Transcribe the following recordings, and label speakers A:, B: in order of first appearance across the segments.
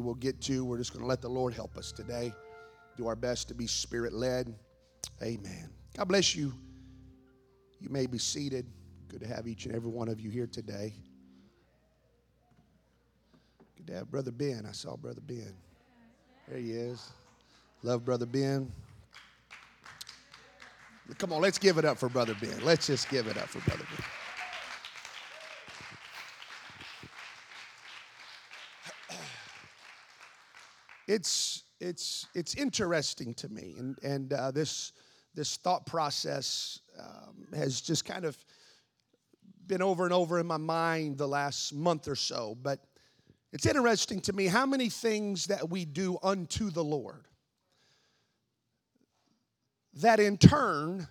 A: we'll get to. We're just going to let the Lord help us today. Do our best to be spirit led. Amen. God bless you. You may be seated. Good to have each and every one of you here today. Good to have Brother Ben. I saw Brother Ben. There he is. Love Brother Ben. Come on, let's give it up for Brother Ben. Let's just give it up for Brother Ben. It's it's it's interesting to me, and and uh, this this thought process um, has just kind of been over and over in my mind the last month or so. But it's interesting to me how many things that we do unto the Lord that in turn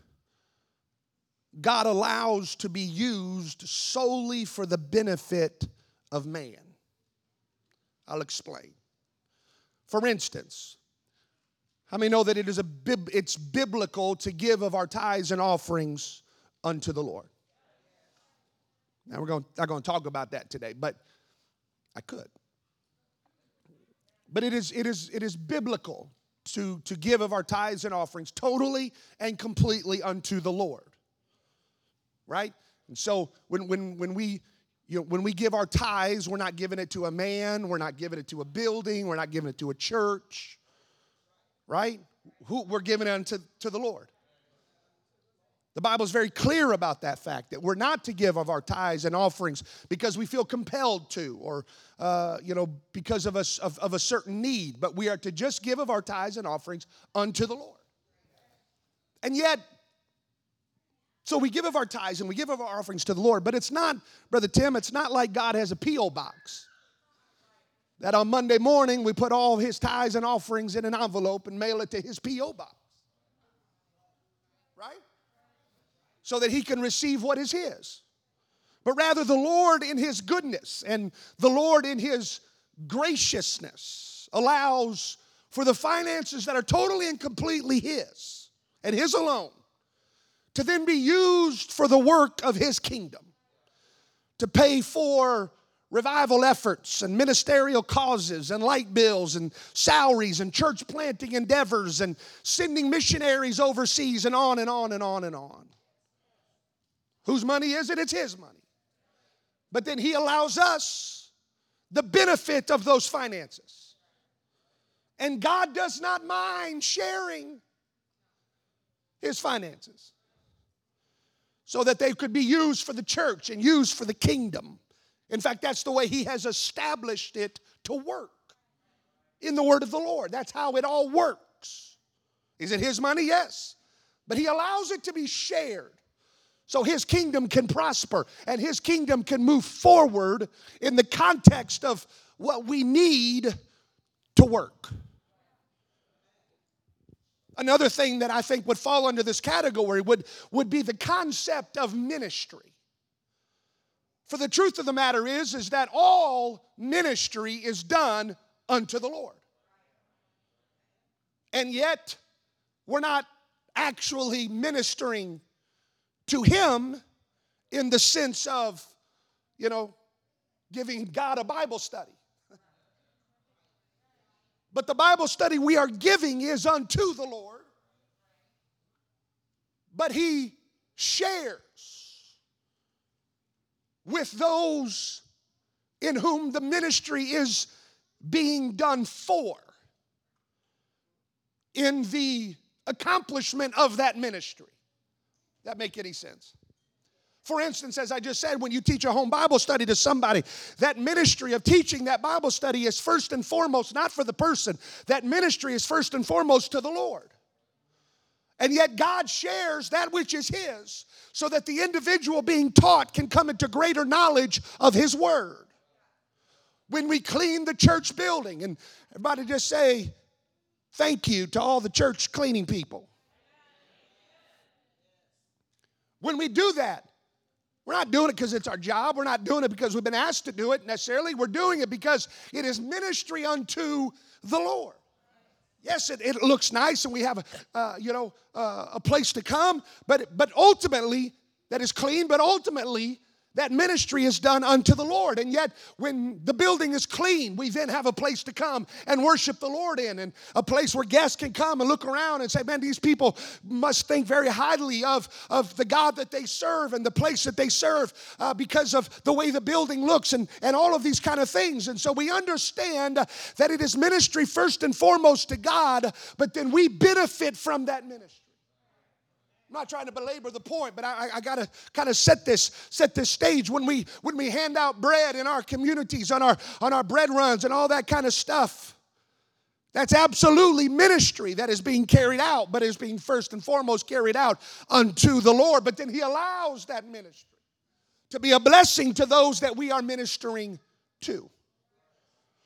A: God allows to be used solely for the benefit of man. I'll explain. For instance, how many know that it is a bib- it's biblical to give of our tithes and offerings unto the Lord? Now we're going not going to talk about that today, but I could. But it is it is it is biblical to to give of our tithes and offerings totally and completely unto the Lord. Right? And so when when when we you know, when we give our tithes, we're not giving it to a man, we're not giving it to a building, we're not giving it to a church, right? Who, we're giving it unto to the Lord. The Bible is very clear about that fact that we're not to give of our tithes and offerings because we feel compelled to or, uh, you know, because of a, of, of a certain need, but we are to just give of our tithes and offerings unto the Lord. And yet, so we give of our tithes and we give of our offerings to the Lord, but it's not, Brother Tim, it's not like God has a P.O. box. That on Monday morning we put all his tithes and offerings in an envelope and mail it to his P.O. box. Right? So that he can receive what is his. But rather, the Lord in his goodness and the Lord in his graciousness allows for the finances that are totally and completely his and his alone to then be used for the work of his kingdom, to pay for revival efforts and ministerial causes and light bills and salaries and church planting endeavors and sending missionaries overseas and on and on and on and on. Whose money is it? It's his money. But then he allows us the benefit of those finances. And God does not mind sharing his finances so that they could be used for the church and used for the kingdom. In fact, that's the way He has established it to work in the word of the Lord. That's how it all works. Is it His money? Yes. But He allows it to be shared so His kingdom can prosper and His kingdom can move forward in the context of what we need to work. Another thing that I think would fall under this category would, would be the concept of ministry. For the truth of the matter is, is that all ministry is done unto the Lord. And yet, we're not actually ministering to Him in the sense of, you know, giving God a Bible study. But the Bible study we are giving is unto the Lord. But He shares with those in whom the ministry is being done for in the accomplishment of that ministry. That make any sense? For instance, as I just said, when you teach a home Bible study to somebody, that ministry of teaching that Bible study is first and foremost not for the person, that ministry is first and foremost to the Lord. And yet, God shares that which is His so that the individual being taught can come into greater knowledge of His Word. When we clean the church building, and everybody just say, Thank you to all the church cleaning people. When we do that, we're not doing it because it's our job. We're not doing it because we've been asked to do it necessarily. We're doing it because it is ministry unto the Lord. Yes, it, it looks nice and we have, a, uh, you know, uh, a place to come, but, but ultimately, that is clean, but ultimately, that ministry is done unto the Lord. And yet, when the building is clean, we then have a place to come and worship the Lord in, and a place where guests can come and look around and say, Man, these people must think very highly of, of the God that they serve and the place that they serve uh, because of the way the building looks and, and all of these kind of things. And so we understand that it is ministry first and foremost to God, but then we benefit from that ministry. I'm not trying to belabor the point, but I, I gotta kind of set this set this stage when we when we hand out bread in our communities on our on our bread runs and all that kind of stuff. That's absolutely ministry that is being carried out, but is being first and foremost carried out unto the Lord. But then He allows that ministry to be a blessing to those that we are ministering to.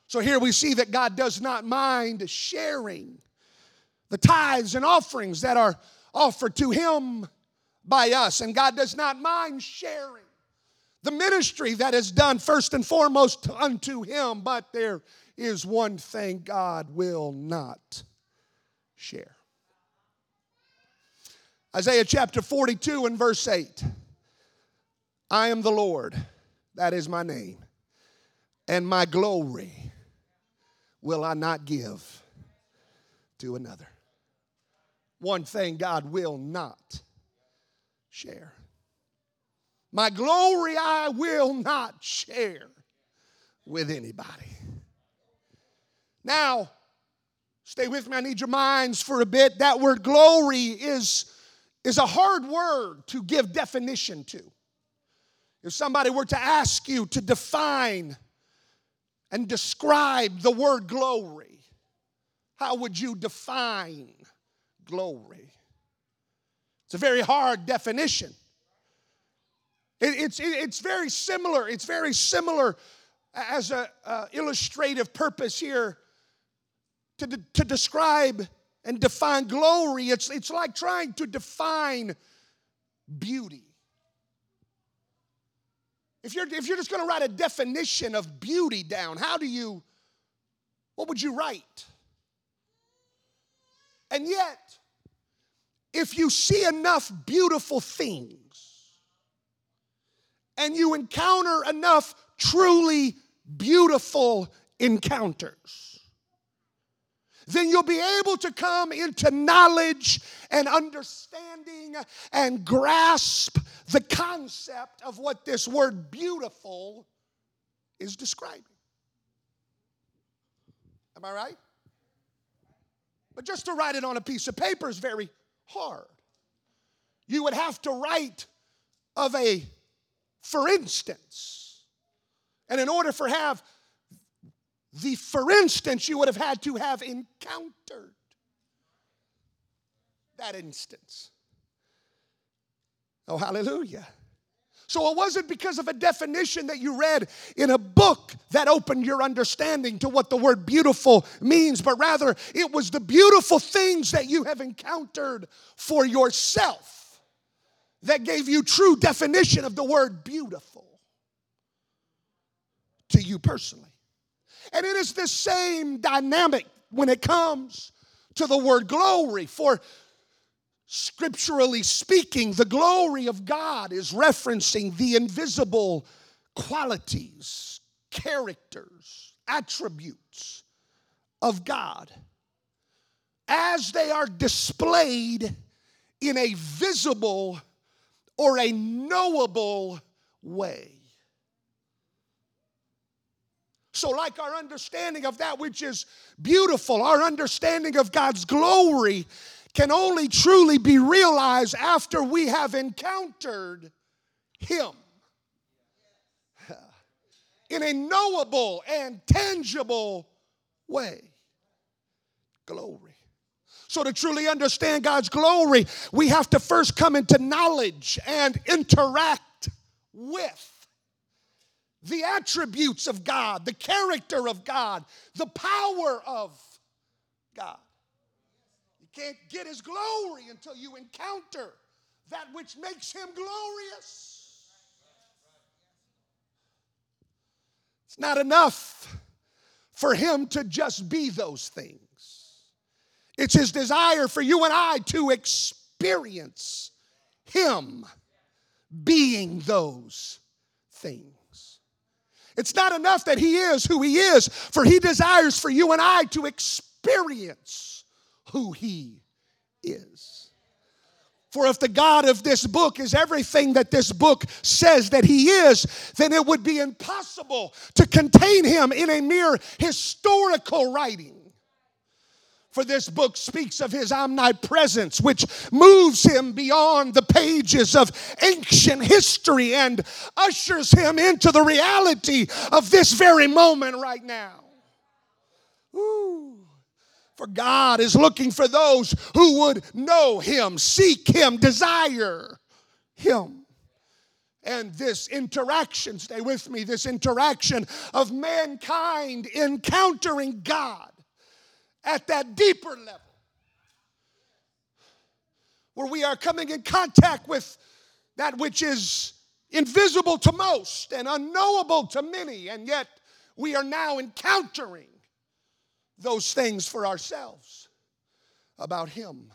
A: So here we see that God does not mind sharing the tithes and offerings that are offered to Him by us. And God does not mind sharing the ministry that is done first and foremost unto Him. But there is one thing God will not share. Isaiah chapter 42 and verse 8 I am the Lord, that is my name, and my glory will I not give to another one thing God will not share. My glory I will not share with anybody. Now, stay with me. I need your minds for a bit. That word glory is, is a hard word to give definition to. If somebody were to ask you to define and describe the word glory, how would you define glory. It's a very hard definition. It, it's, it, it's very similar. It's very similar as an illustrative purpose here to, de- to describe and define glory. It's, it's like trying to define beauty. If you're, if you're just going to write a definition of beauty down, how do you, what would you write? And yet, if you see enough beautiful things and you encounter enough truly beautiful encounters, then you'll be able to come into knowledge and understanding and grasp the concept of what this word beautiful is describing. Am I right? But just to write it on a piece of paper is very hard. You would have to write of a for instance. And in order for have the for instance, you would have had to have encountered that instance. Oh, hallelujah. So it wasn't because of a definition that you read in a book that opened your understanding to what the word beautiful means, but rather it was the beautiful things that you have encountered for yourself that gave you true definition of the word beautiful to you personally. And it is the same dynamic when it comes to the word glory. For scripturally speaking, the glory of God is referencing the invisible qualities, characters, attributes of God as they are displayed in a visible or a knowable way. So, like our understanding of that which is beautiful, our understanding of God's glory can only truly be realized after we have encountered Him in a knowable and tangible way. Glory. So, to truly understand God's glory, we have to first come into knowledge and interact with the attributes of God, the character of God, the power of God can't get his glory until you encounter that which makes him glorious. It's not enough for him to just be those things. It's his desire for you and I to experience him being those things. It's not enough that He is who He is, for He desires for you and I to experience who He is. For if the God of this book is everything that this book says that He is, then it would be impossible to contain Him in a mere historical writing. For this book speaks of his omnipresence, which moves him beyond the pages of ancient history and ushers him into the reality of this very moment right now. Ooh. For God is looking for those who would know him, seek him, desire him. And this interaction, stay with me, this interaction of mankind encountering God at that deeper level where we are coming in contact with that which is invisible to most and unknowable to many, and yet we are now encountering those things for ourselves about Him.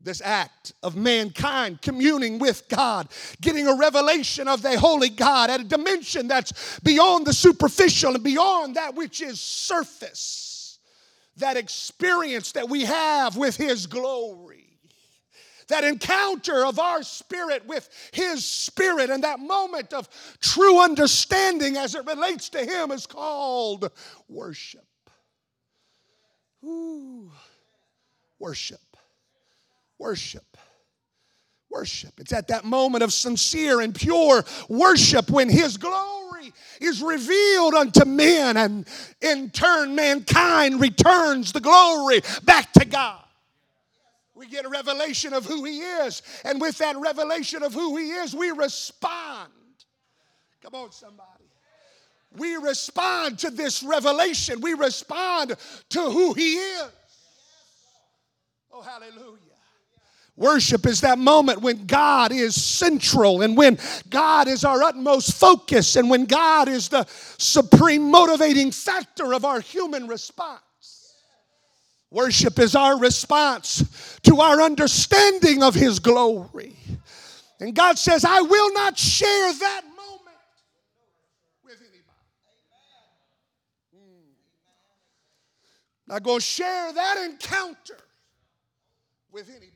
A: This act of mankind communing with God, getting a revelation of the Holy God at a dimension that's beyond the superficial and beyond that which is surface that experience that we have with His glory. That encounter of our spirit with His spirit and that moment of true understanding as it relates to Him is called worship. Ooh, worship, worship. Worship. It's at that moment of sincere and pure worship when His glory is revealed unto men, and in turn, mankind returns the glory back to God. We get a revelation of who He is, and with that revelation of who He is, we respond. Come on, somebody. We respond to this revelation, we respond to who He is. Oh, hallelujah. Worship is that moment when God is central and when God is our utmost focus and when God is the supreme motivating factor of our human response. Worship is our response to our understanding of His glory. And God says, I will not share that moment with anybody. Hmm. Not going to share that encounter with anybody.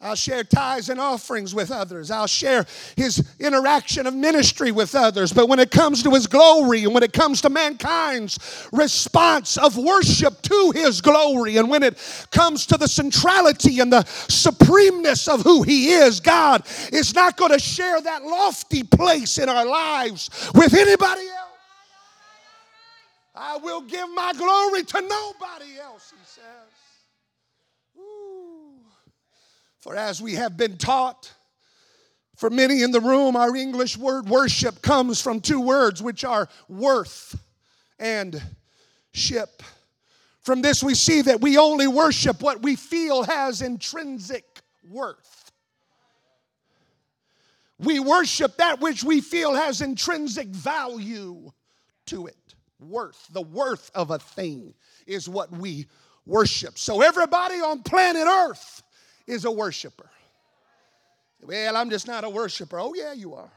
A: I'll share tithes and offerings with others. I'll share his interaction of ministry with others. But when it comes to his glory and when it comes to mankind's response of worship to his glory and when it comes to the centrality and the supremeness of who he is, God is not going to share that lofty place in our lives with anybody else. I will give my glory to nobody else, he says. Ooh. For as we have been taught, for many in the room, our English word worship comes from two words, which are worth and ship. From this, we see that we only worship what we feel has intrinsic worth. We worship that which we feel has intrinsic value to it. Worth, the worth of a thing is what we worship. So, everybody on planet Earth is a worshiper. Well, I'm just not a worshiper. Oh, yeah, you are.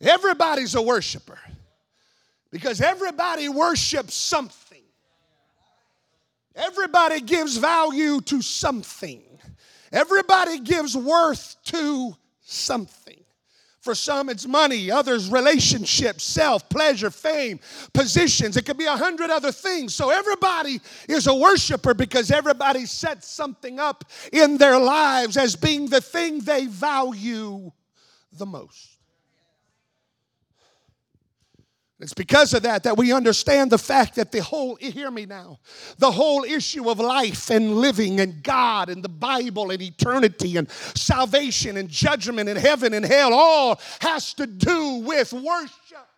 A: Everybody's a worshiper because everybody worships something. Everybody gives value to something. Everybody gives worth to something. For some, it's money, others, relationships, self, pleasure, fame, positions. It could be a hundred other things. So everybody is a worshiper because everybody sets something up in their lives as being the thing they value the most. It's because of that that we understand the fact that the whole, hear me now, the whole issue of life and living and God and the Bible and eternity and salvation and judgment and heaven and hell all has to do with worship.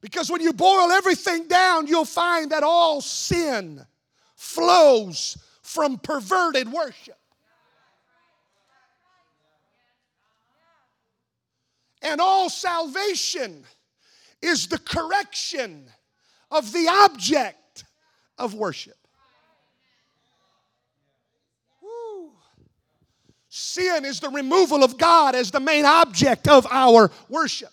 A: Because when you boil everything down, you'll find that all sin flows from perverted worship. And all salvation is the correction of the object of worship. Woo. Sin is the removal of God as the main object of our worship.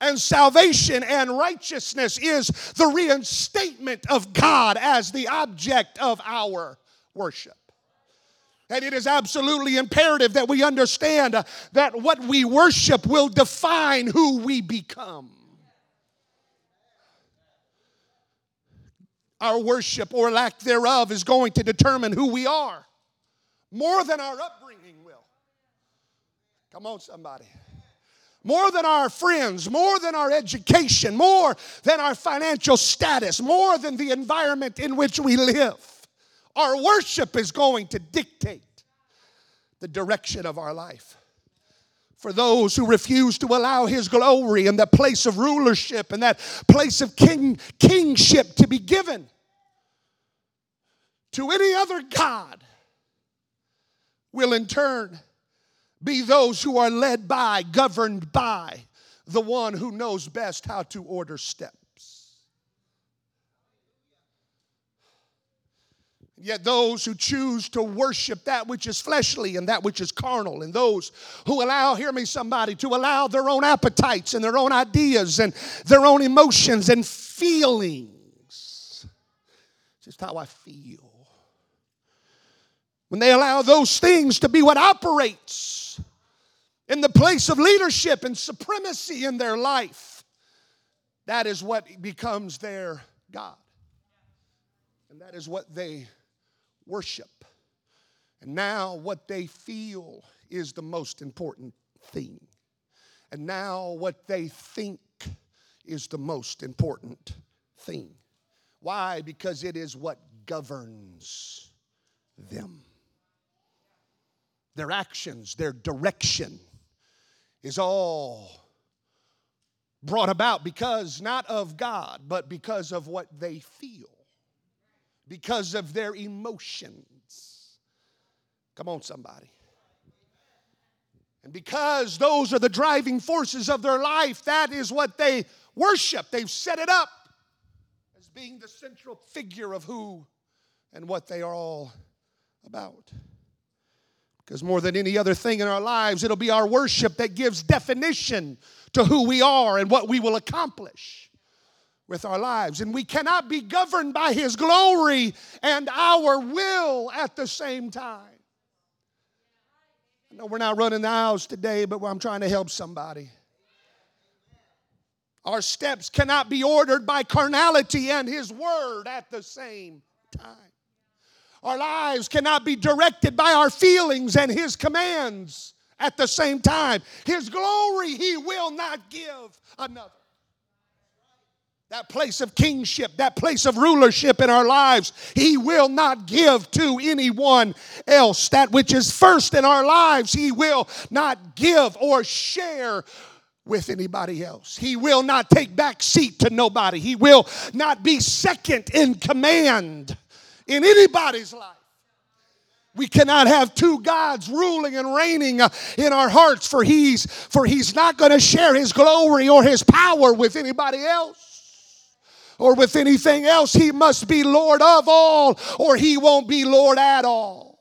A: And salvation and righteousness is the reinstatement of God as the object of our worship. And it is absolutely imperative that we understand that what we worship will define who we become. Our worship or lack thereof is going to determine who we are more than our upbringing will. Come on, somebody more than our friends, more than our education, more than our financial status, more than the environment in which we live. Our worship is going to dictate the direction of our life. For those who refuse to allow His glory and that place of rulership and that place of king, kingship to be given to any other God, will in turn be those who are led by, governed by the one who knows best how to order steps. Yet those who choose to worship that which is fleshly and that which is carnal, and those who allow, hear me somebody, to allow their own appetites and their own ideas and their own emotions and feelings. Just how I feel. When they allow those things to be what operates in the place of leadership and supremacy in their life, that is what becomes their God. And that is what they worship. And now, what they feel is the most important thing. And now, what they think is the most important thing. Why? Because it is what governs them. Their actions, their direction is all brought about because not of God, but because of what they feel, because of their emotions. Come on, somebody. And because those are the driving forces of their life, that is what they worship. They've set it up as being the central figure of who and what they are all about. Because more than any other thing in our lives, it'll be our worship that gives definition to who we are and what we will accomplish with our lives. And we cannot be governed by His glory and our will at the same time. I know we're not running the aisles today, but I'm trying to help somebody. Our steps cannot be ordered by carnality and His word at the same time. Our lives cannot be directed by our feelings and His commands at the same time. His glory He will not give another. That place of kingship, that place of rulership in our lives, He will not give to anyone else. That which is first in our lives, He will not give or share with anybody else. He will not take back seat to nobody. He will not be second in command in anybody's life. We cannot have two gods ruling and reigning uh, in our hearts for he's for he's not going to share his glory or his power with anybody else or with anything else. He must be Lord of all or he won't be Lord at all.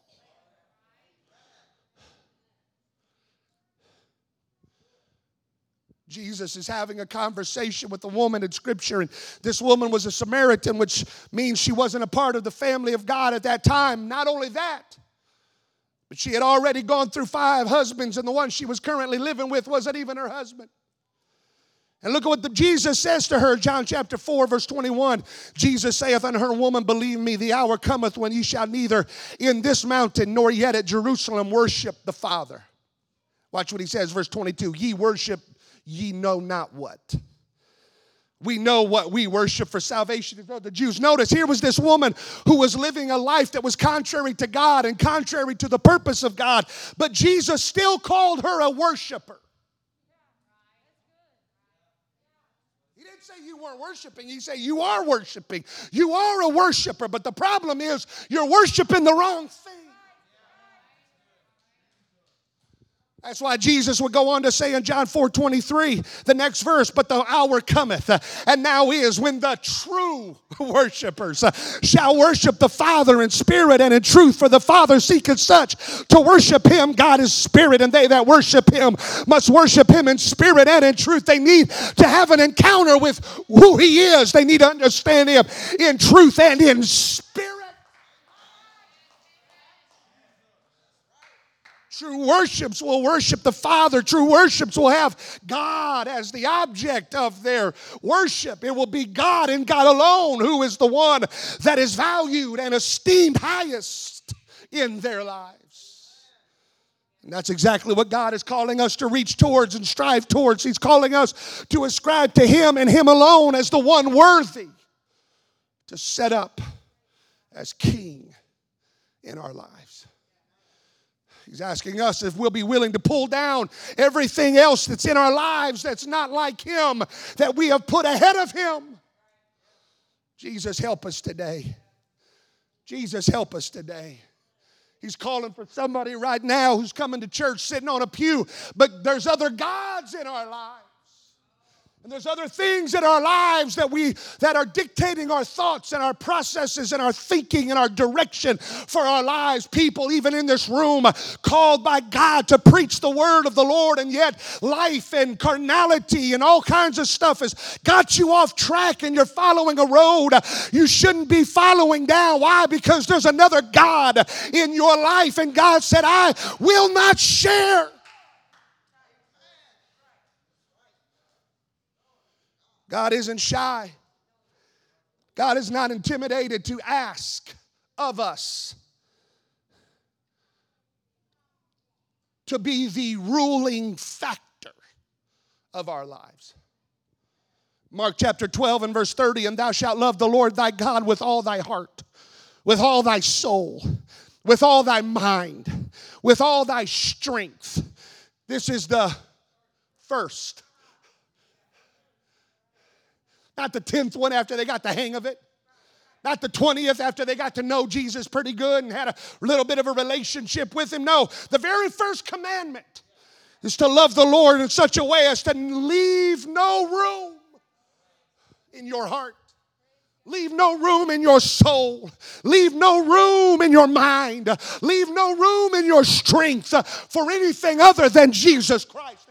A: Jesus is having a conversation with a woman in Scripture, and this woman was a Samaritan, which means she wasn't a part of the family of God at that time. Not only that, but she had already gone through five husbands, and the one she was currently living with wasn't even her husband. And look at what the, Jesus says to her, John chapter 4, verse 21. Jesus saith unto her, Woman, believe me, the hour cometh when ye shall neither in this mountain nor yet at Jerusalem worship the Father. Watch what he says, verse 22. Ye worship ye know not what. We know what we worship for salvation of the Jews. Notice here was this woman who was living a life that was contrary to God and contrary to the purpose of God, but Jesus still called her a worshiper. He didn't say you weren't worshiping, he said you are worshiping. You are a worshiper, but the problem is you're worshiping the wrong thing. That's why Jesus would go on to say in John 4 23, the next verse, but the hour cometh, and now is when the true worshipers uh, shall worship the Father in spirit and in truth, for the Father seeketh such to worship him. God is spirit, and they that worship him must worship him in spirit and in truth. They need to have an encounter with who he is, they need to understand him in truth and in spirit. True worships will worship the Father. True worships will have God as the object of their worship. It will be God and God alone who is the one that is valued and esteemed highest in their lives. And that's exactly what God is calling us to reach towards and strive towards. He's calling us to ascribe to Him and Him alone as the one worthy to set up as King in our lives. He's asking us if we'll be willing to pull down everything else that's in our lives that's not like Him, that we have put ahead of Him. Jesus, help us today. Jesus, help us today. He's calling for somebody right now who's coming to church sitting on a pew, but there's other gods in our lives. And there's other things in our lives that we that are dictating our thoughts and our processes and our thinking and our direction for our lives. People, even in this room, called by God to preach the word of the Lord, and yet life and carnality and all kinds of stuff has got you off track and you're following a road you shouldn't be following down. Why? Because there's another God in your life, and God said, I will not share. God isn't shy. God is not intimidated to ask of us to be the ruling factor of our lives. Mark chapter 12 and verse 30 and thou shalt love the Lord thy God with all thy heart, with all thy soul, with all thy mind, with all thy strength. This is the first not the 10th one after they got the hang of it. Not the 20th after they got to know Jesus pretty good and had a little bit of a relationship with him. No, the very first commandment is to love the Lord in such a way as to leave no room in your heart. Leave no room in your soul. Leave no room in your mind. Leave no room in your strength for anything other than Jesus Christ.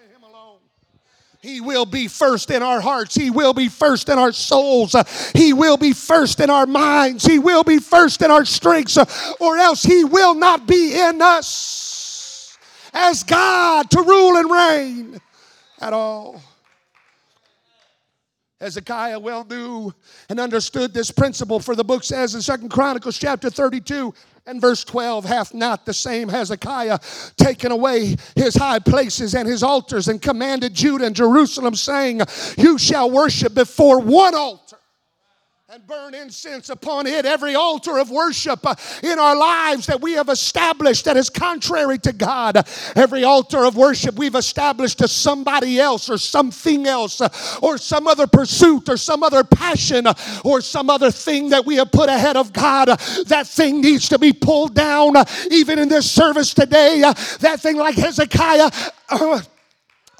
A: He will be first in our hearts. He will be first in our souls. He will be first in our minds. He will be first in our strengths, or else He will not be in us as God to rule and reign at all. Hezekiah well knew and understood this principle, for the book says in Second Chronicles chapter 32 and verse 12 hath not the same Hezekiah taken away his high places and his altars and commanded Judah and Jerusalem, saying, You shall worship before one altar and burn incense upon it. Every altar of worship uh, in our lives that we have established that is contrary to God, every altar of worship we've established to somebody else or something else uh, or some other pursuit or some other passion uh, or some other thing that we have put ahead of God, that thing needs to be pulled down. Even in this service today, that thing like Hezekiah.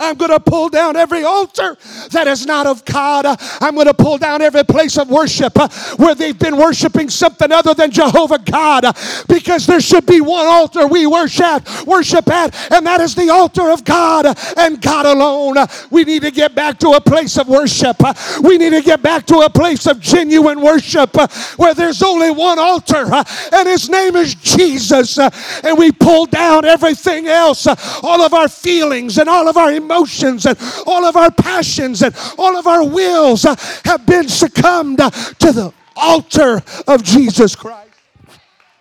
A: I'm going to pull down every altar that is not of God. I'm going to pull down every place of worship where they've been worshiping something other than Jehovah God because there should be one altar we worship worship at and that is the altar of God and God alone. We need to get back to a place of worship. We need to get back to a place of genuine worship where there's only one altar and his name is Jesus and we pull down everything else all of our feelings and all of our emotions emotions and all of our passions and all of our wills uh, have been succumbed uh, to the altar of Jesus Christ.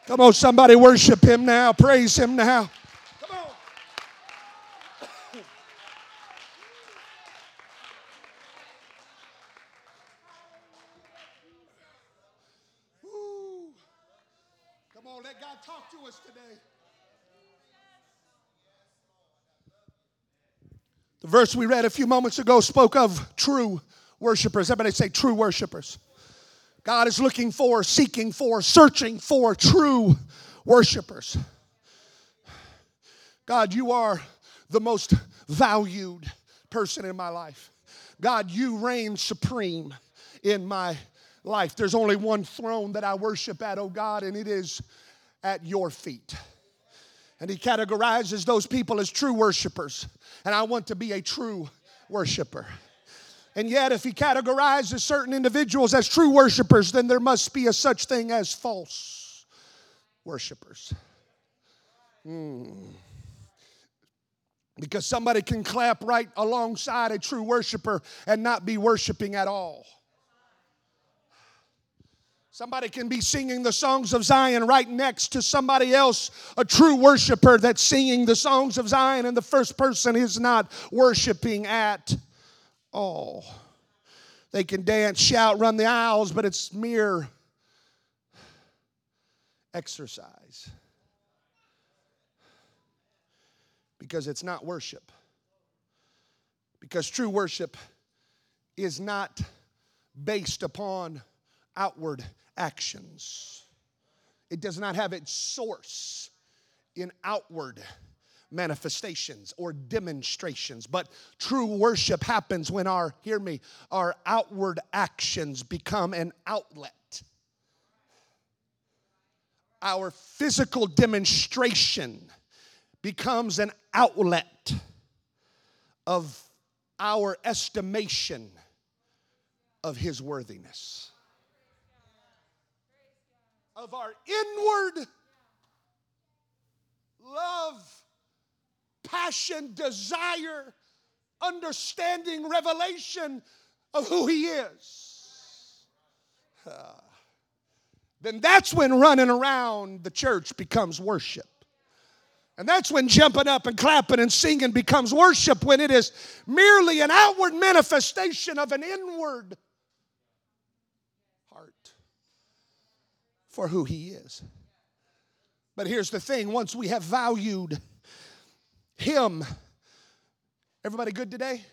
A: Come on, somebody worship him now, praise him now. Come on. Come on, let God talk to us today. Verse we read a few moments ago spoke of true worshipers. Everybody say true worshipers. God is looking for, seeking for, searching for true worshipers. God, you are the most valued person in my life. God, you reign supreme in my life. There's only one throne that I worship at, oh God, and it is at your feet. And he categorizes those people as true worshipers. And I want to be a true worshiper. And yet, if he categorizes certain individuals as true worshipers, then there must be a such thing as false worshipers. Hmm. Because somebody can clap right alongside a true worshiper and not be worshiping at all. Somebody can be singing the songs of Zion right next to somebody else, a true worshiper that's singing the songs of Zion, and the first person is not worshiping at all. They can dance, shout, run the aisles, but it's mere exercise. Because it's not worship. Because true worship is not based upon outward actions. It does not have its source in outward manifestations or demonstrations. But true worship happens when our, hear me, our outward actions become an outlet. Our physical demonstration becomes an outlet of our estimation of His worthiness of our inward love, passion, desire, understanding, revelation of who He is. Uh, then that's when running around the church becomes worship. And that's when jumping up and clapping and singing becomes worship, when it is merely an outward manifestation of an inward for who He is. But here's the thing once we have valued Him, everybody good today?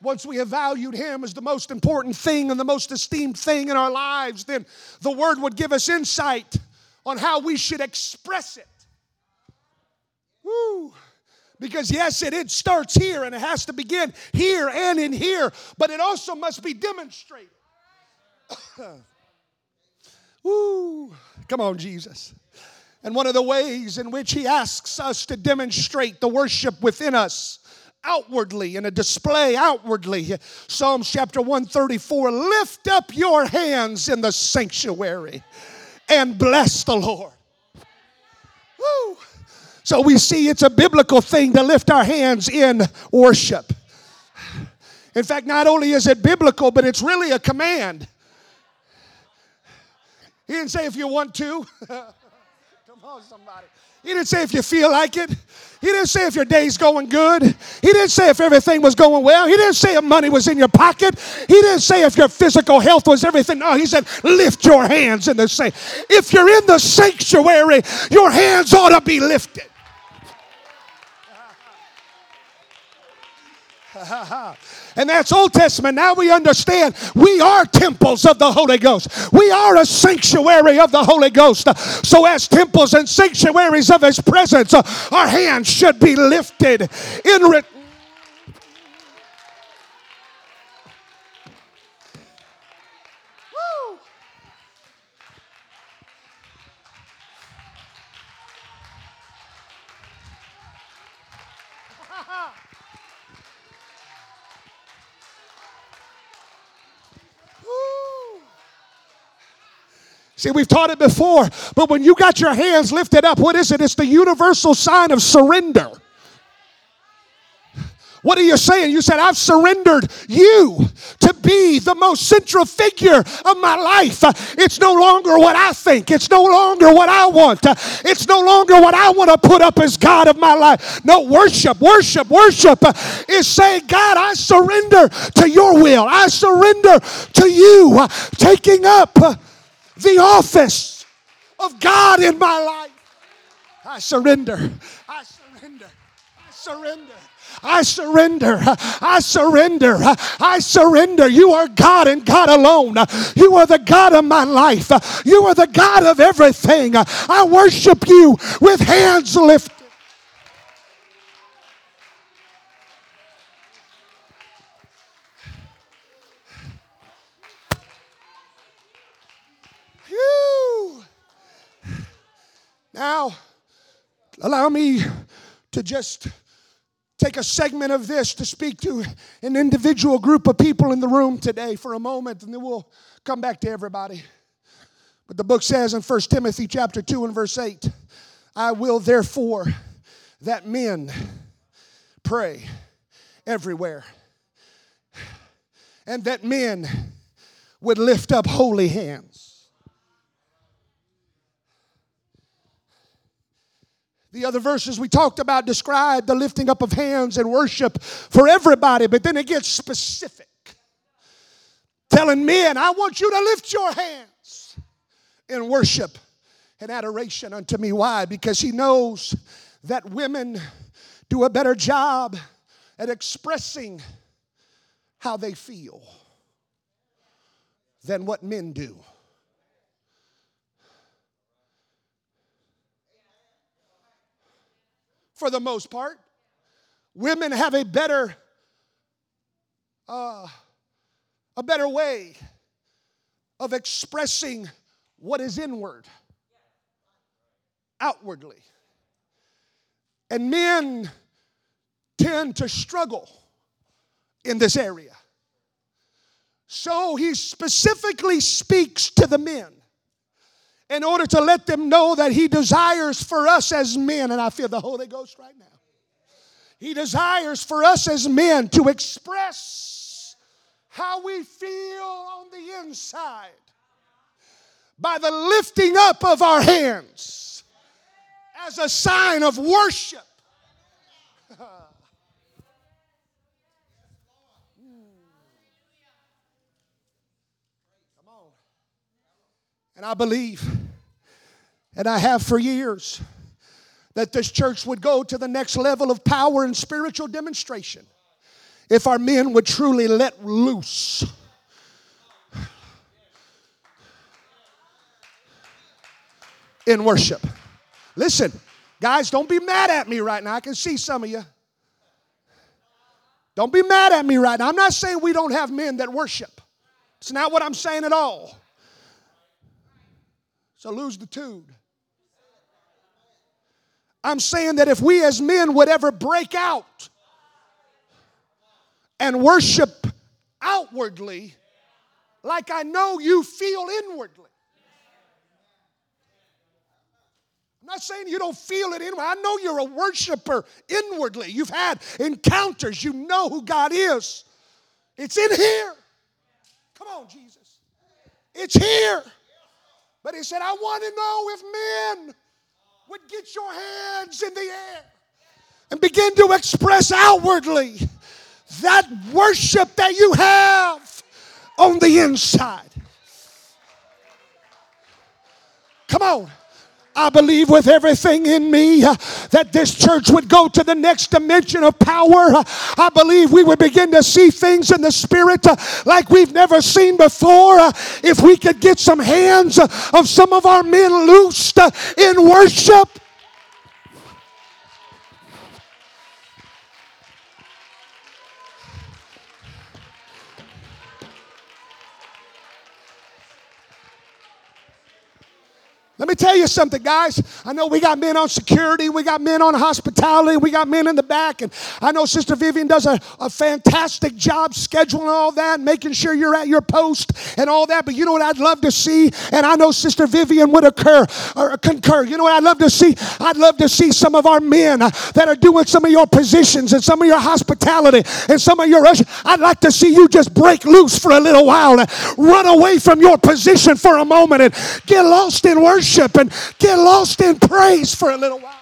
A: Once we have valued Him as the most important thing and the most esteemed thing in our lives, then the Word would give us insight on how we should express it. Woo! Because, yes, it, it starts here and it has to begin here and in here, but it also must be demonstrated. Woo! Come on, Jesus. And one of the ways in which he asks us to demonstrate the worship within us outwardly in a display outwardly psalms chapter 134 lift up your hands in the sanctuary and bless the lord Woo. so we see it's a biblical thing to lift our hands in worship in fact not only is it biblical but it's really a command he didn't say if you want to. Come on, somebody. He didn't say if you feel like it. He didn't say if your day's going good. He didn't say if everything was going well. He didn't say if money was in your pocket. He didn't say if your physical health was everything. No, he said, lift your hands in the same. If you're in the sanctuary, your hands ought to be lifted. and that's Old Testament. Now we understand we are temples of the Holy Ghost. We are a sanctuary of the Holy Ghost. So, as temples and sanctuaries of His presence, uh, our hands should be lifted in return. See, we've taught it before, but when you got your hands lifted up, what is it? It's the universal sign of surrender. What are you saying? You said, I've surrendered you to be the most central figure of my life. It's no longer what I think. It's no longer what I want. It's no longer what I want to put up as God of my life. No, worship, worship, worship is saying, God, I surrender to your will. I surrender to you, taking up the office of God in my life. I surrender. I surrender. I surrender. I surrender. I surrender. I surrender. You are God and God alone. You are the God of my life. You are the God of everything. I worship you with hands lifted. Now, allow me to just take a segment of this to speak to an individual group of people in the room today for a moment, and then we'll come back to everybody. But the book says in 1 Timothy chapter 2 and verse 8, I will therefore that men pray everywhere, and that men would lift up holy hands. The other verses we talked about describe the lifting up of hands and worship for everybody, but then it gets specific. Telling men, I want you to lift your hands in worship and adoration unto me. Why? Because he knows that women do a better job at expressing how they feel than what men do. For the most part, women have a better uh, a better way of expressing what is inward outwardly. And men tend to struggle in this area. So he specifically speaks to the men in order to let them know that he desires for us as men, and I feel the Holy Ghost right now. He desires for us as men to express how we feel on the inside by the lifting up of our hands as a sign of worship. And I believe, and I have for years, that this church would go to the next level of power and spiritual demonstration if our men would truly let loose. In worship. Listen, guys, don't be mad at me right now. I can see some of you. Don't be mad at me right now. I'm not saying we don't have men that worship. It's not what I'm saying at all. So lose the tune. I'm saying that if we as men would ever break out and worship outwardly, like I know you feel inwardly. I'm not saying you don't feel it inwardly. I know you're a worshiper inwardly. You've had encounters. You know who God is. It's in here. Come on, Jesus. It's here. But he said, I want to know if men would get your hands in the air and begin to express outwardly that worship that you have on the inside. Come on. I believe with everything in me uh, that this church would go to the next dimension of power. Uh, I believe we would begin to see things in the spirit uh, like we've never seen before. If we could get some hands of some of our men loosed in worship. Let me tell you something, guys. I know we got men on security, we got men on hospitality, we got men in the back, and I know Sister Vivian does a, a fantastic job scheduling all that, making sure you're at your post and all that. But you know what I'd love to see, and I know Sister Vivian would occur or concur. You know what I'd love to see? I'd love to see some of our men uh, that are doing some of your positions and some of your hospitality and some of your usher. I'd like to see you just break loose for a little while and run away from your position for a moment and get lost in worship worship and get lost in praise for a little while.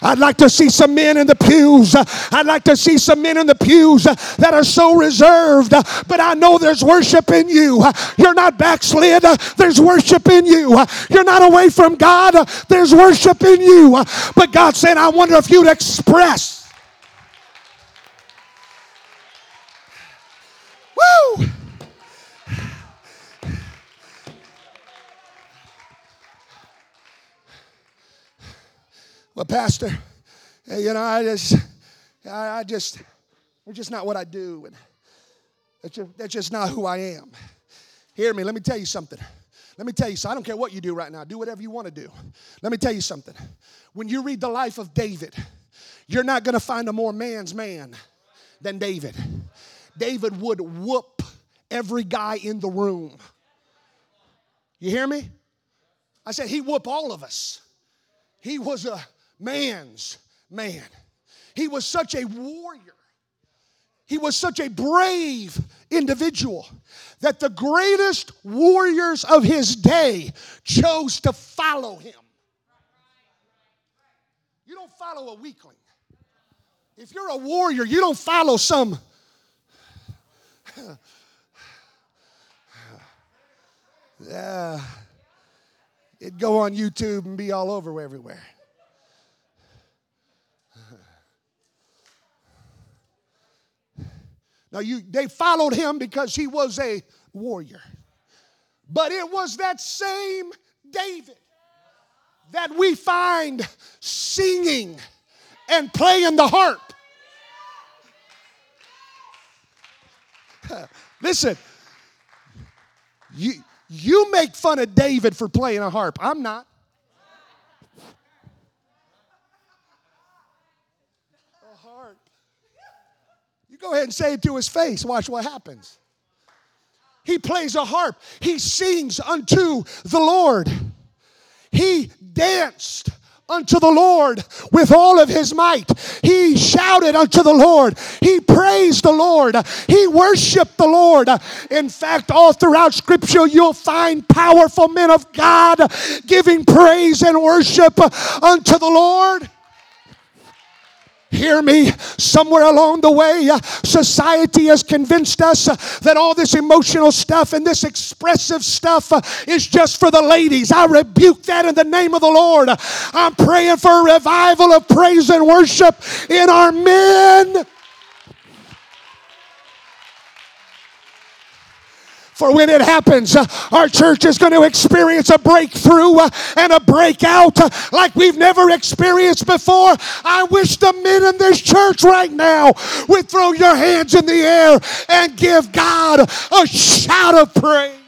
A: I'd like to see some men in the pews. I'd like to see some men in the pews that are so reserved, but I know there's worship in you. You're not backslid, there's worship in you. You're not away from God, there's worship in you. But God said, I wonder if you'd express. Woo! Well, Pastor, eh, you know, I just, I just, it's just not what I do. And that's just, that's just not who I am. Hear me, let me tell you something. Let me tell you so I don't care what you do right now. Do whatever you want to do. Let me tell you something. When you read the life of David, you're not going to find a more man's man than David. David would whoop every guy in the room. You hear me? I said he whoop all of us. He was a man's man. He was such a warrior. He was such a brave individual that the greatest warriors of his day chose to follow him. You don't follow a weakling. If you're a warrior, you don't follow some. yeah, it'd go on YouTube and be all over everywhere. Now you they followed him because he was a warrior. But it was that same David that we find singing and playing the harp. Listen, you, you make fun of David for playing a harp. I'm not. A harp. You go ahead and say it to his face. Watch what happens. He plays a harp, he sings unto the Lord. He danced unto the Lord with all of his might. He shouted unto the Lord. He praised the Lord. He worshiped the Lord. In fact, all throughout Scripture, you'll find powerful men of God giving praise and worship unto the Lord. Hear me. Somewhere along the way, uh, society has convinced us uh, that all this emotional stuff and this expressive stuff uh, is just for the ladies. I rebuke that in the name of the Lord. I'm praying for a revival of praise and worship in our men. For when it happens, uh, our church is going to experience a breakthrough uh, and a breakout uh, like we've never experienced before. I wish the men in this church right now would throw your hands in the air and give God a shout of praise.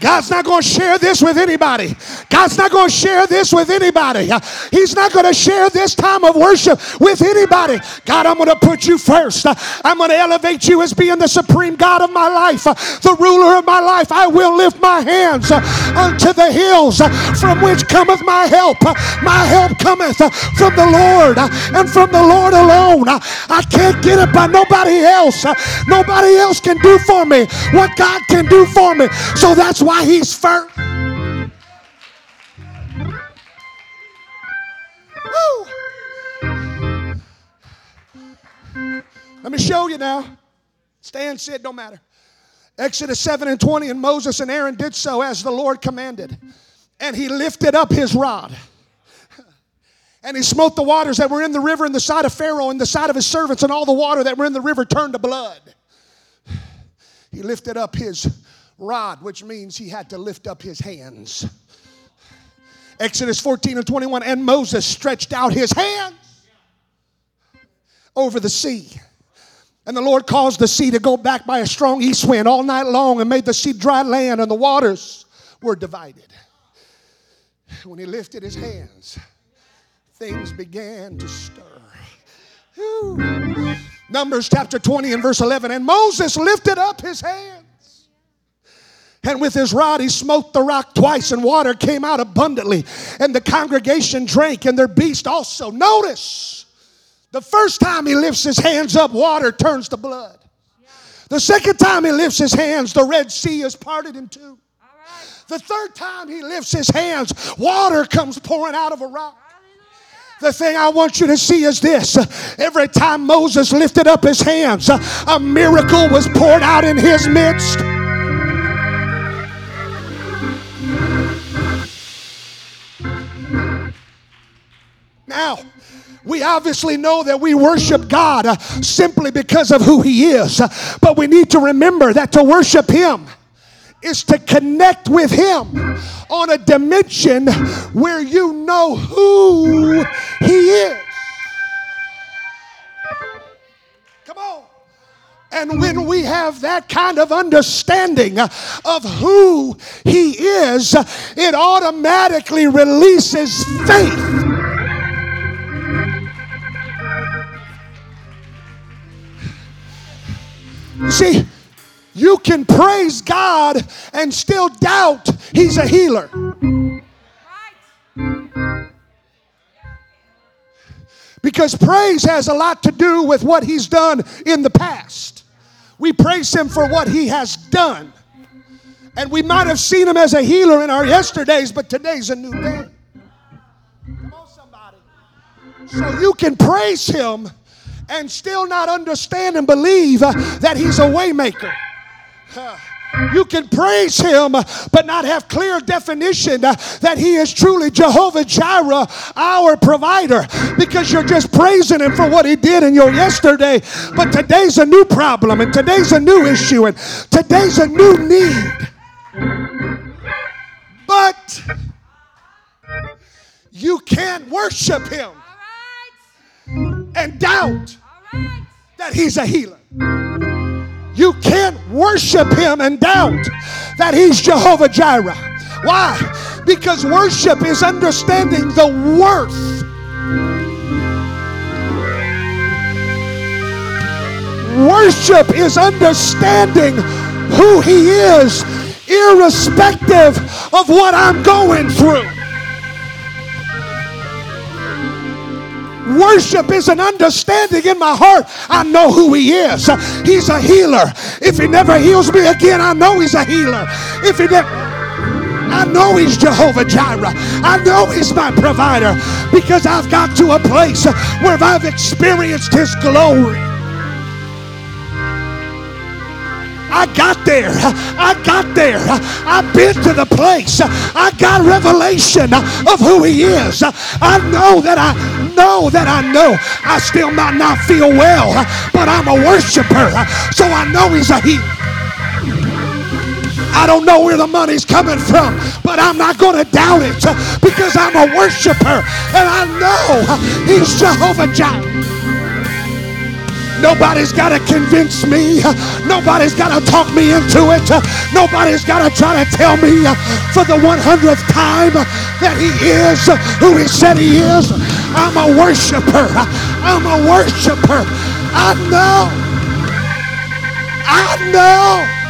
A: God's not going to share this with anybody. God's not going to share this with anybody. He's not going to share this time of worship with anybody. God, I'm going to put you first. I'm going to elevate you as being the supreme God of my life, the ruler of my life. I will lift my hands unto the hills from which cometh my help. My help cometh from the Lord and from the Lord alone. I can't get it by nobody else. Nobody else can do for me what God can do for me. So that's why Why he's first. Woo! Let me show you now. Stand, sit, don't matter. Exodus 7 and 20, and Moses and Aaron did so as the Lord commanded. And he lifted up his rod. And he smote the waters that were in the river in the sight of Pharaoh and the sight of his servants, and all the water that were in the river turned to blood. He lifted up his rod, which means he had to lift up his hands. Exodus 14 and 21, and Moses stretched out his hands over the sea. And the Lord caused the sea to go back by a strong east wind all night long and made the sea dry land, and the waters were divided. When he lifted his hands, things began to stir. Whew. Numbers chapter 20 and verse 11. And Moses lifted up his hands. And with his rod he smote the rock twice, and water came out abundantly. And the congregation drank, and their beast also. Notice The first time he lifts his hands up, water turns to blood. The second time he lifts his hands, the Red Sea is parted in two. The third time he lifts his hands, water comes pouring out of a rock. The thing I want you to see is this every time Moses lifted up his hands, a miracle was poured out in his midst. Now, we obviously know that we worship God uh, simply because of who He is. Uh, but we need to remember that to worship Him is to connect with Him on a dimension where you know who He is. Come on. And when we have that kind of understanding of who He is, it automatically releases faith. You see, you can praise God and still doubt He's a healer. Because praise has a lot to do with what He's done in the past. We praise Him for what He has done. And we might have seen Him as a healer in our yesterdays, but today's a new day. Come on, somebody. So you can praise Him and still not understand and believe uh, that He's a waymaker. You can praise him, but not have clear definition uh, that he is truly Jehovah Jireh, our provider, because you're just praising him for what he did in your yesterday. But today's a new problem, and today's a new issue, and today's a new need. But you can't worship him and doubt that he's a healer. You can't worship him and doubt that he's Jehovah Jireh. Why? Because worship is understanding the worth. Worship is understanding who he is, irrespective of what I'm going through. Worship is an understanding in my heart. I know who He is. He's a healer. If He never heals me again, I know He's a healer. If He never. I know He's Jehovah Jireh. I know He's my provider because I've got to a place where I've experienced His glory. I got there. I got there. I've been to the place. I got revelation of who He is. I know that I know that I know. I still might not feel well, but I'm a worshiper. So I know He's a he. I don't know where the money's coming from, but I'm not going to doubt it because I'm a worshiper and I know He's Jehovah Jireh. Nobody's got to convince me. Nobody's got to talk me into it. Nobody's got to try to tell me for the 100th time that he is who he said he is. I'm a worshiper. I'm a worshiper. I know. I know.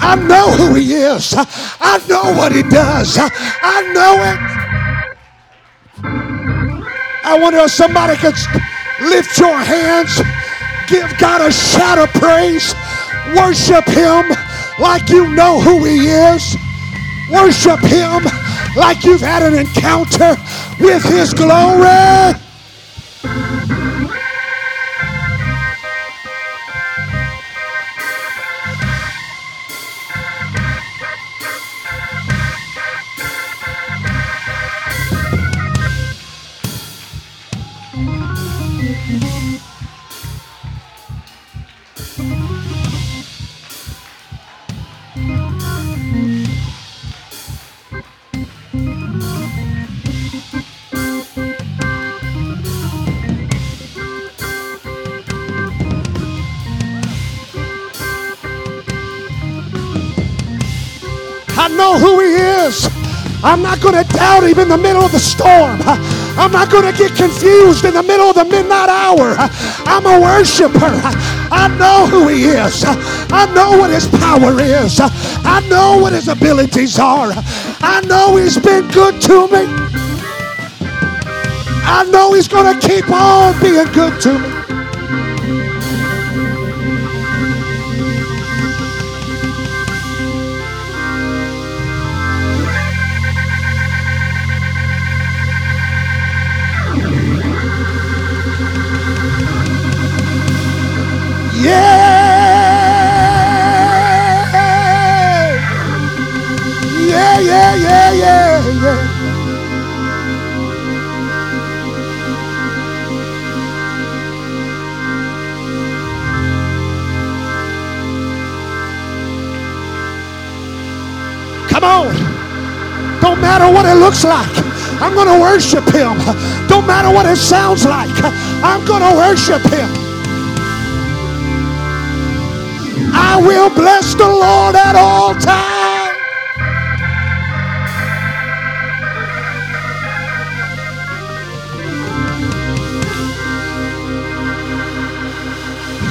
A: I know who he is. I know what he does. I know it. I wonder if somebody could lift your hands, give God a shout of praise, worship Him like you know who He is, worship Him like you've had an encounter with His glory. I'm not going to doubt Him in the middle of the storm. I'm not going to get confused in the middle of the midnight hour. I'm a worshiper. I know who He is. I know what His power is. I know what His abilities are. I know He's been good to me. I know He's going to keep on being good to me. Looks like. I'm going to worship him. Don't matter what it sounds like. I'm going to worship him. I will bless the Lord at all times.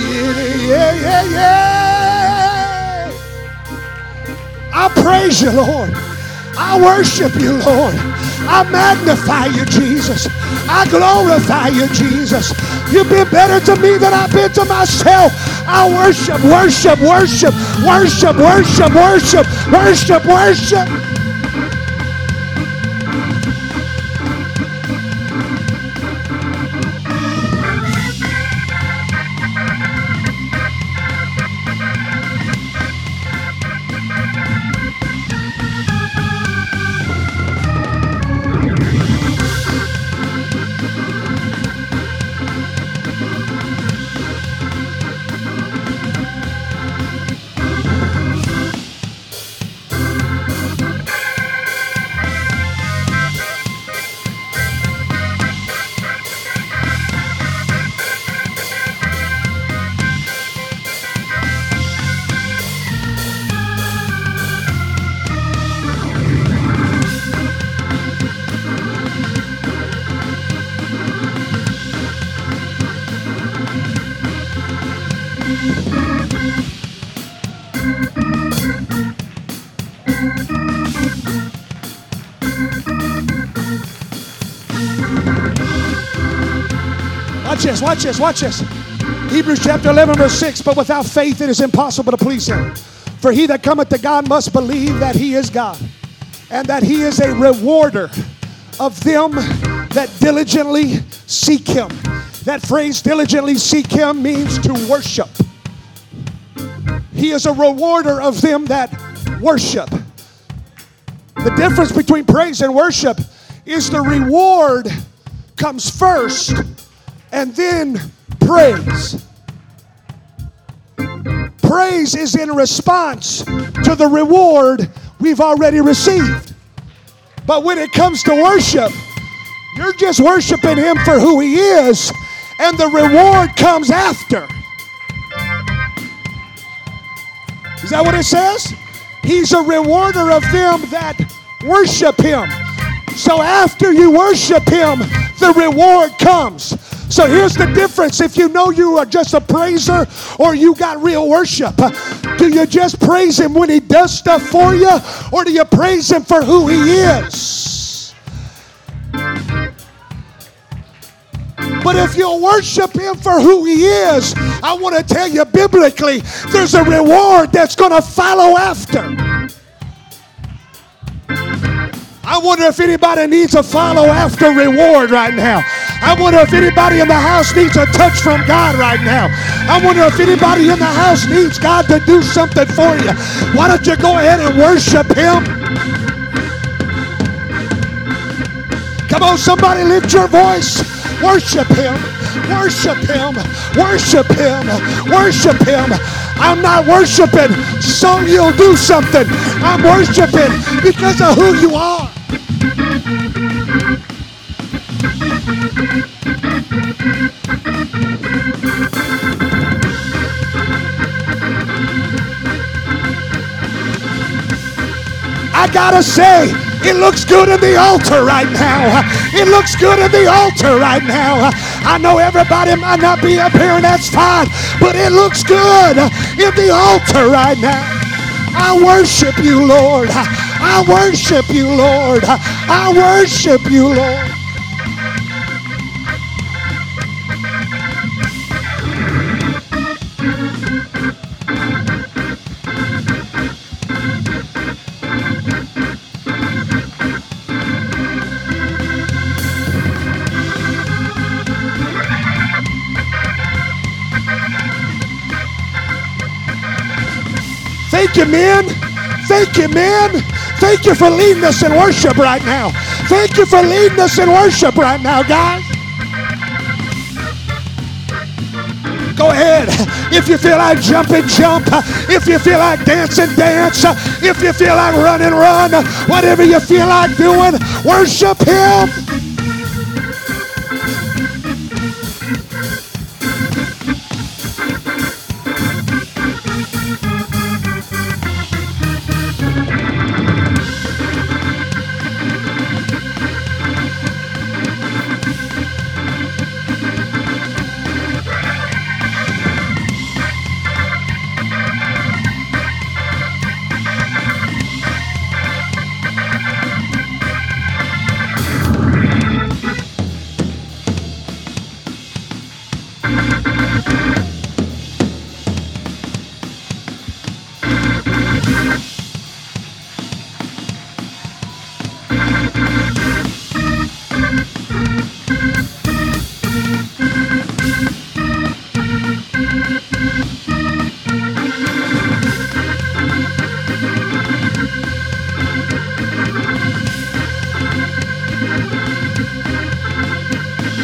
A: Yeah, yeah, yeah, yeah. I praise you, Lord. I worship you, Lord. I magnify you, Jesus. I glorify you, Jesus. You've been better to me than I've been to myself. I worship, worship, worship, worship, worship, worship, worship, worship. Watch watch this, watch this. Hebrews chapter 11, verse 6. But without faith it is impossible to please him. For he that cometh to God must believe that he is God, and that he is a rewarder of them that diligently seek him. That phrase, diligently seek him, means to worship. He is a rewarder of them that worship. The difference between praise and worship is the reward comes first and then praise. Praise is in response to the reward we've already received. But when it comes to worship, you're just worshiping Him for who He is, and the reward comes after. Is that what it says? He's a rewarder of them that worship Him. So after you worship Him, the reward comes. So here's the difference. If you know you are just a praiser or you got real worship, do you just praise Him when He does stuff for you or do you praise Him for who He is? But if you worship Him for who He is, I want to tell you biblically, there's a reward that's going to follow after. I wonder if anybody needs a follow after reward right now. I wonder if anybody in the house needs a touch from God right now. I wonder if anybody in the house needs God to do something for you. Why don't you go ahead and worship Him? Come on, somebody lift your voice. Worship Him. Worship Him. Worship Him. Worship Him. I'm not worshiping so you'll do something. I'm worshiping because of who you are. I gotta say, it looks good in the altar right now. It looks good in the altar right now. I know everybody might not be up here, and that's fine, but it looks good in the altar right now. I worship you, Lord. I worship you, Lord. I worship you, Lord. Thank you, men. Thank you, men. Thank you for leading us in worship right now. Thank you for leading us in worship right now, guys. Go ahead. If you feel like jumping, jump. If you feel like dancing, dance. If you feel like running, run. Whatever you feel like doing, worship Him.